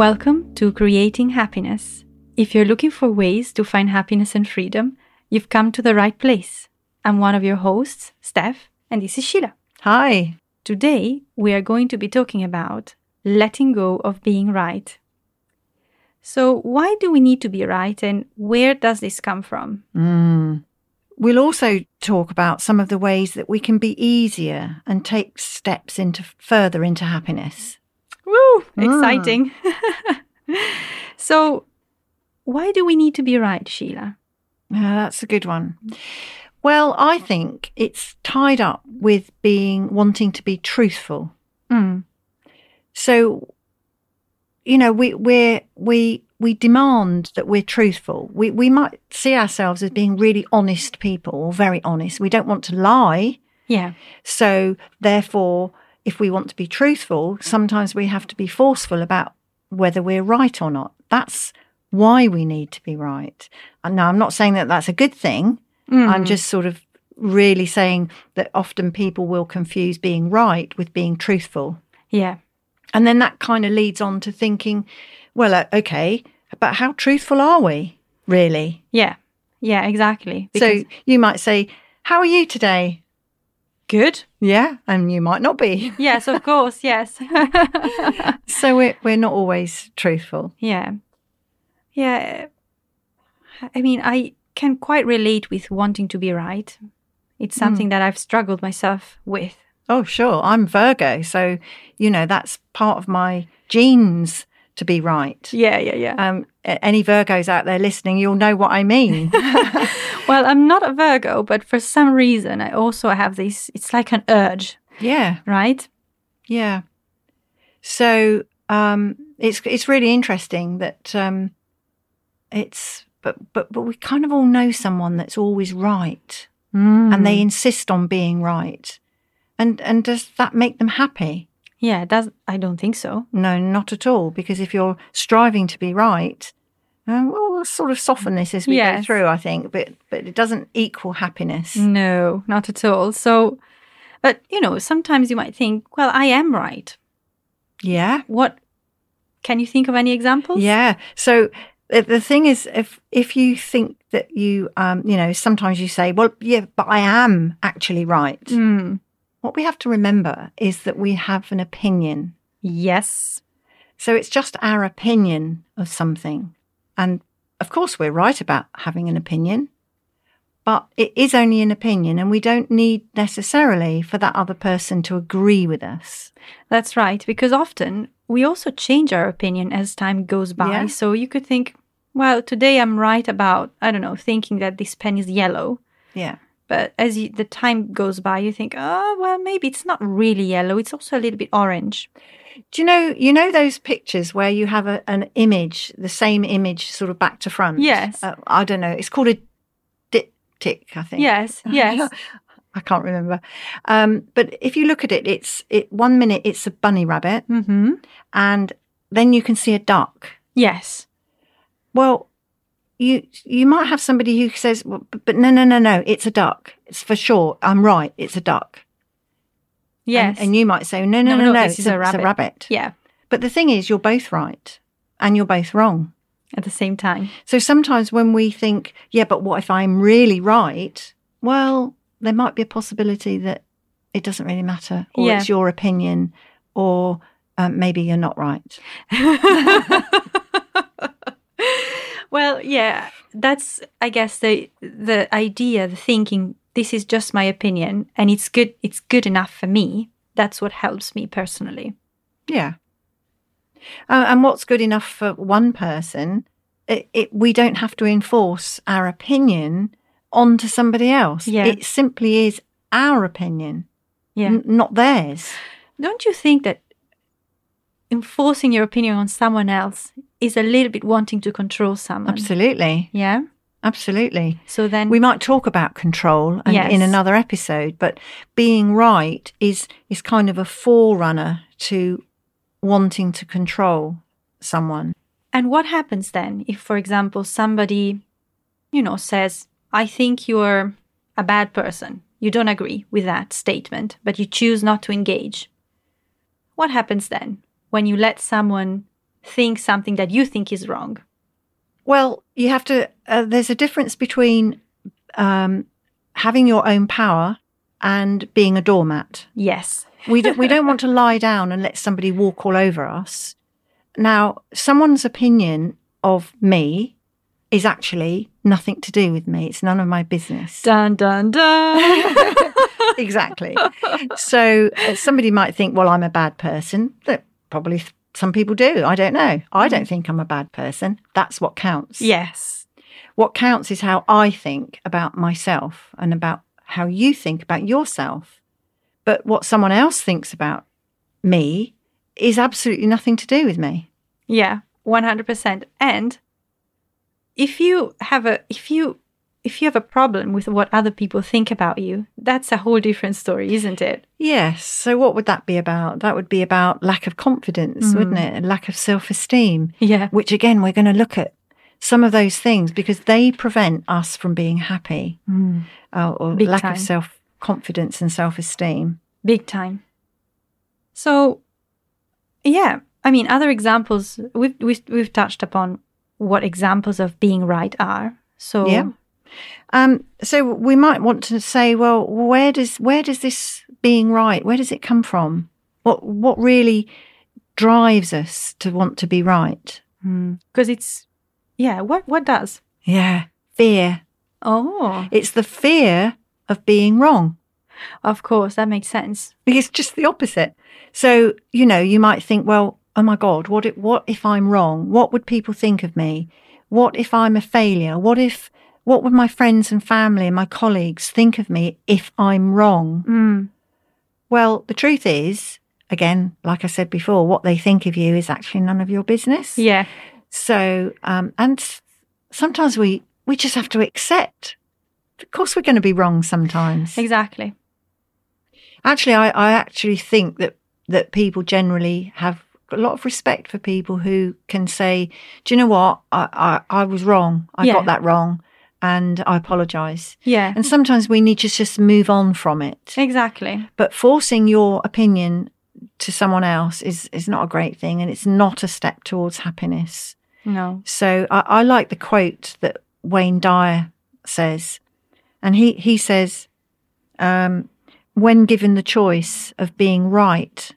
Welcome to Creating Happiness. If you're looking for ways to find happiness and freedom, you've come to the right place. I'm one of your hosts, Stef, and this is Sheela. Hi. Today, we are going to be talking about letting go of being right. So, why do we need to be right, and where does this come from? Mm. We'll also talk about some of the ways that we can be easier and take steps into further into happiness. Woo! Exciting. so, why do we need to be right, Sheela? Yeah, that's a good one. Well, I think it's tied up with being wanting to be truthful. Mm. So, you know, we we we we demand that we're truthful. We we might see ourselves as being really honest people or very honest. We don't want to lie. Yeah. So, therefore, if we want to be truthful, sometimes we have to be forceful about whether we're right or not. That's why we need to be right. And now, I'm not saying that that's a good thing. I'm just sort of really saying that often people will confuse being right with being truthful. Yeah. And then that kind of leads on to thinking, well, uh, okay, but how truthful are we really? Yeah. Yeah, exactly. so you might say, How are you today? Good. Yeah, and you might not be. Yes, of course. Yes. So we're, we're not always truthful. yeah. Yeah. I mean, I can quite relate with wanting to be right. It's hmm. something that I've struggled myself with. Oh, sure. I'm Virgo. So, you know, that's part of my genes to be right. Yeah, yeah, yeah. Um, any Virgos out there listening, you'll know what I mean. well, I'm not a Virgo, but for some reason, I also have this, it's like an urge, yeah. right? Yeah. So um, it's it's really interesting that um, it's but but but we kind of all know someone that's always right, and they insist on being right, and and does that make them happy? Yeah, does I don't think so. No, not at all. Because if you're striving to be right, uh, well, we'll sort of soften this as we go through. I think, but but it doesn't equal happiness. No, not at all. So, but you know, sometimes you might think, well, I am right. Yeah. What can you think of any examples? Yeah. So the, the thing is, if if you think that you, um, you know, sometimes you say, well, yeah, but I am actually right. Mm, What we have to remember is that we have an opinion. yes. So it's just our opinion of something, and of course we're right about having an opinion. But it is only an opinion, and we don't need necessarily for that other person to agree with us. That's right. Because often we also change our opinion as time goes by. Yeah. So you could think, well, today I'm right about, I don't know, thinking that this pen is yellow. Yeah. But as you, the time goes by, you think, oh, well, maybe it's not really yellow. It's also a little bit orange. Do you know you know those pictures where you have a, an image, the same image, sort of back to front? Yes. Uh, I don't know. It's called a diptych, I think. Yes, yes. I can't remember. Um, but if you look at it, it's it one minute it's a bunny rabbit, mm-hmm. and then you can see a duck. Yes. Well, you you might have somebody who says, well, but, but no, no, no, no, it's a duck. It's for sure. I'm right. It's a duck. Yes. And, and you might say, no, no, No, no, no, this it's, is a, a it's a rabbit. rabbit. yeah. But the thing is, you're both right, and you're both wrong. At the same time. So sometimes when we think, yeah, but what if I'm really right? Well, there might be a possibility that it doesn't really matter, or Yeah. it's your opinion, or um, maybe you're not right. well, yeah, that's I guess the the idea, the thinking. This is just my opinion, and it's good. It's good enough for me. That's what helps me personally. Yeah. Uh, and what's good enough for one person, it, it, we don't have to enforce our opinion onto somebody else. Yeah. It simply is our opinion, Yeah. n- not theirs. Don't you think that enforcing your opinion on someone else is a little bit wanting to control someone? Absolutely. Yeah. Absolutely. So then, We might talk about control and Yes. in another episode, but being right is is kind of a forerunner to wanting to control someone. and what happens then if, for example, somebody, you know, says, "I think you're a bad person." You don't agree with that statement, but you choose not to engage. What happens then when you let someone think something that you think is wrong? Well, you have to, uh, there's a difference between um, having your own power and being a doormat. Yes. We don't, we don't want to lie down and let somebody walk all over us. Now, someone's opinion of me is actually nothing to do with me. It's none of my business. Dun dun dun. exactly. So uh, somebody might think, well, I'm a bad person. That probably th- some people do. I don't know. I don't mm. think I'm a bad person. That's what counts. yes. What counts is how I think about myself and about how you think about yourself. But what someone else thinks about me is absolutely nothing to do with me. Yeah, 100%. And if you have a if you if you have a problem with what other people think about you, that's a whole different story, isn't it? Yes. So what would that be about? That would be about lack of confidence, wouldn't it? And lack of self-esteem, Yeah. which again we're going to look at some of those things because they prevent us from being happy uh, or Big lack time. of self-confidence and self-esteem. Big time. So, yeah, I mean, other examples we've we've, we've touched upon what examples of being right are. So, Yeah. Um, so we might want to say, well, where does where does this being right? Where does it come from? What what really drives us to want to be right? because it's yeah, what what does? Yeah, fear. Oh, It's the fear of being wrong. of course, that makes sense. It's just the opposite. So you know, you might think, well, oh my God, what if what if I'm wrong? What would people think of me? What if I'm a failure? What if what would my friends and family and my colleagues think of me if I'm wrong? Mm. Well, the truth is, again, like I said before, what they think of you is actually none of your business. Yeah, So, um, and sometimes we we just have to accept. Of course, we're going to be wrong sometimes. exactly. Actually, I, I actually think that that people generally have a lot of respect for people who can say, "Do you know what? I I, I was wrong. I Yeah. got that wrong, and I apologize. Yeah, And sometimes we need to just move on from it. exactly. But forcing your opinion to someone else is is not a great thing, and it's not a step towards happiness. No. So I, I like the quote that Wayne Dyer says, and he he says, um, when given the choice of being right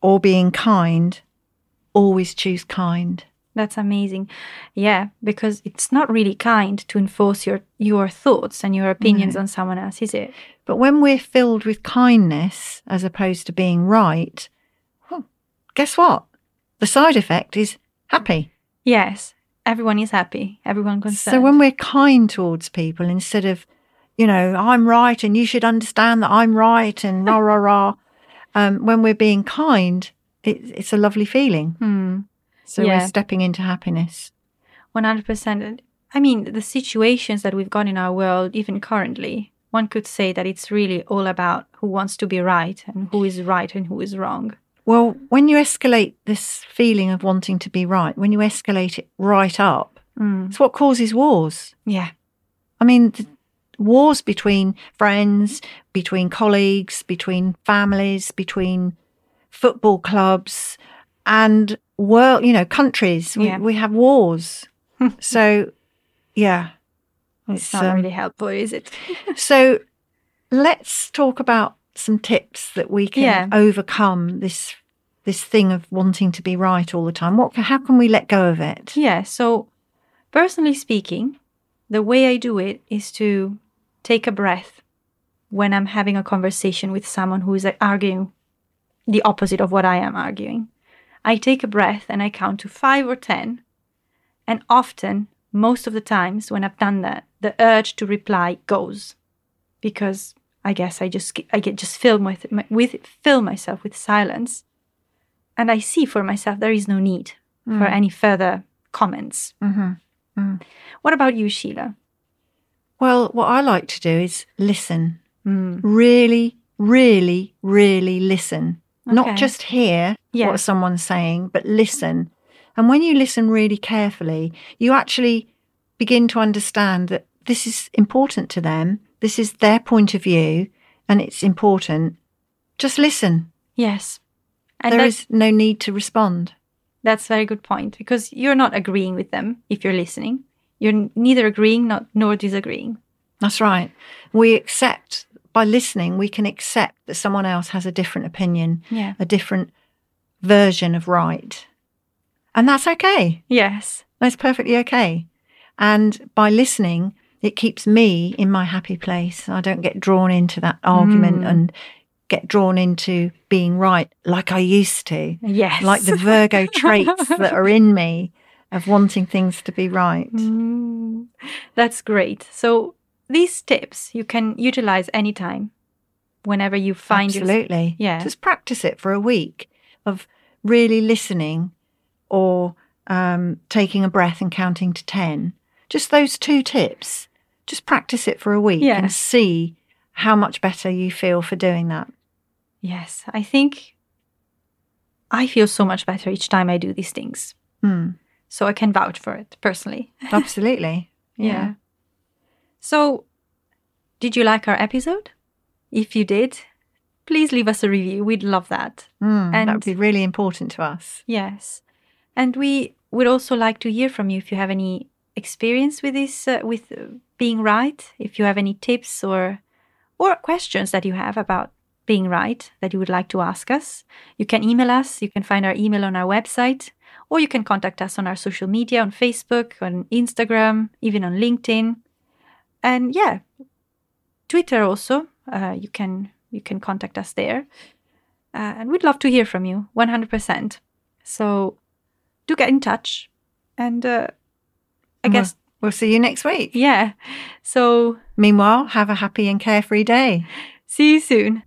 or being kind, always choose kind. That's amazing. Yeah, because it's not really kind to enforce your your thoughts and your opinions on someone else, is it? But when we're filled with kindness as opposed to being right, well, guess what? The side effect is happy. Yes. Everyone is happy. Everyone concerned. So when we're kind towards people instead of, you know, I'm right and you should understand that I'm right and rah rah rah, um, when we're being kind, it, it's a lovely feeling. Hmm. So Yeah. we're stepping into happiness. 100%. I mean, the situations that we've got in our world, even currently, one could say that it's really all about who wants to be right and who is right and who is wrong. Well, when you escalate this feeling of wanting to be right, when you escalate it right up, Mm. it's what causes wars. Yeah. I mean, wars between friends, between colleagues, between families, between football clubs, and world, you know, countries. We, Yeah. we have wars. so, yeah. It's not um, really helpful, is it? So, let's talk about some tips that we can Yeah. overcome this this thing of wanting to be right all the time. What? How can we let go of it? yeah. So, personally speaking, the way I do it is to take a breath when I'm having a conversation with someone who is arguing the opposite of what I am arguing. I take a breath and I count to five or 10. And often, most of the times when I've done that, the urge to reply goes because I guess I just I get just fill my, with fill myself with silence, and I see for myself there is no need for any further comments. Mm-hmm. What about you, Sheela? Well, what I like to do is listen. Mm. Really, really, really listen. Not just hear Yeah. what someone's saying, but listen. And when you listen really carefully, you actually begin to understand that this is important to them. This is their point of view and it's important. Just listen. Yes, And there is no need to respond. That's a very good point because you're not agreeing with them if you're listening. You're neither agreeing not, nor disagreeing. That's right. We accept, by listening, we can accept that someone else has a different opinion, Yeah. a different version of right. And that's okay. Yes. That's perfectly okay. And by listening, it keeps me in my happy place. I don't get drawn into that argument Mm. and get drawn into being right like I used to, Yes. like the Virgo traits that are in me of wanting things to be right. Mm, that's great. So these tips you can utilize anytime, whenever you find yourself. Absolutely. Yeah. Just practice it for a week of really listening or um, taking a breath and counting to 10. Just those two tips. Just practice it for a week Yeah. and see how much better you feel for doing that. Yes, I think I feel so much better each time I do these things. Mm, So I can vouch for it personally. absolutely. Yeah. So, did you like our episode? If you did, please leave us a review. We'd love that. Mm, that would be really important to us. Yes. And we would also like to hear from you if you have any experience with this uh, with uh, being right, if you have any tips or or questions that you have about being right that you would like to ask us. You can email us. You can find our email on our website or you can contact us on our social media on Facebook, on Instagram, even on LinkedIn. And yeah, Twitter also. Uh, you can you can contact us there. Uh, and we'd love to hear from you 100%. So do get in touch. And uh, I And we'll- guess, We'll see you next week. yeah. So Meanwhile, have a happy and carefree day. see you soon.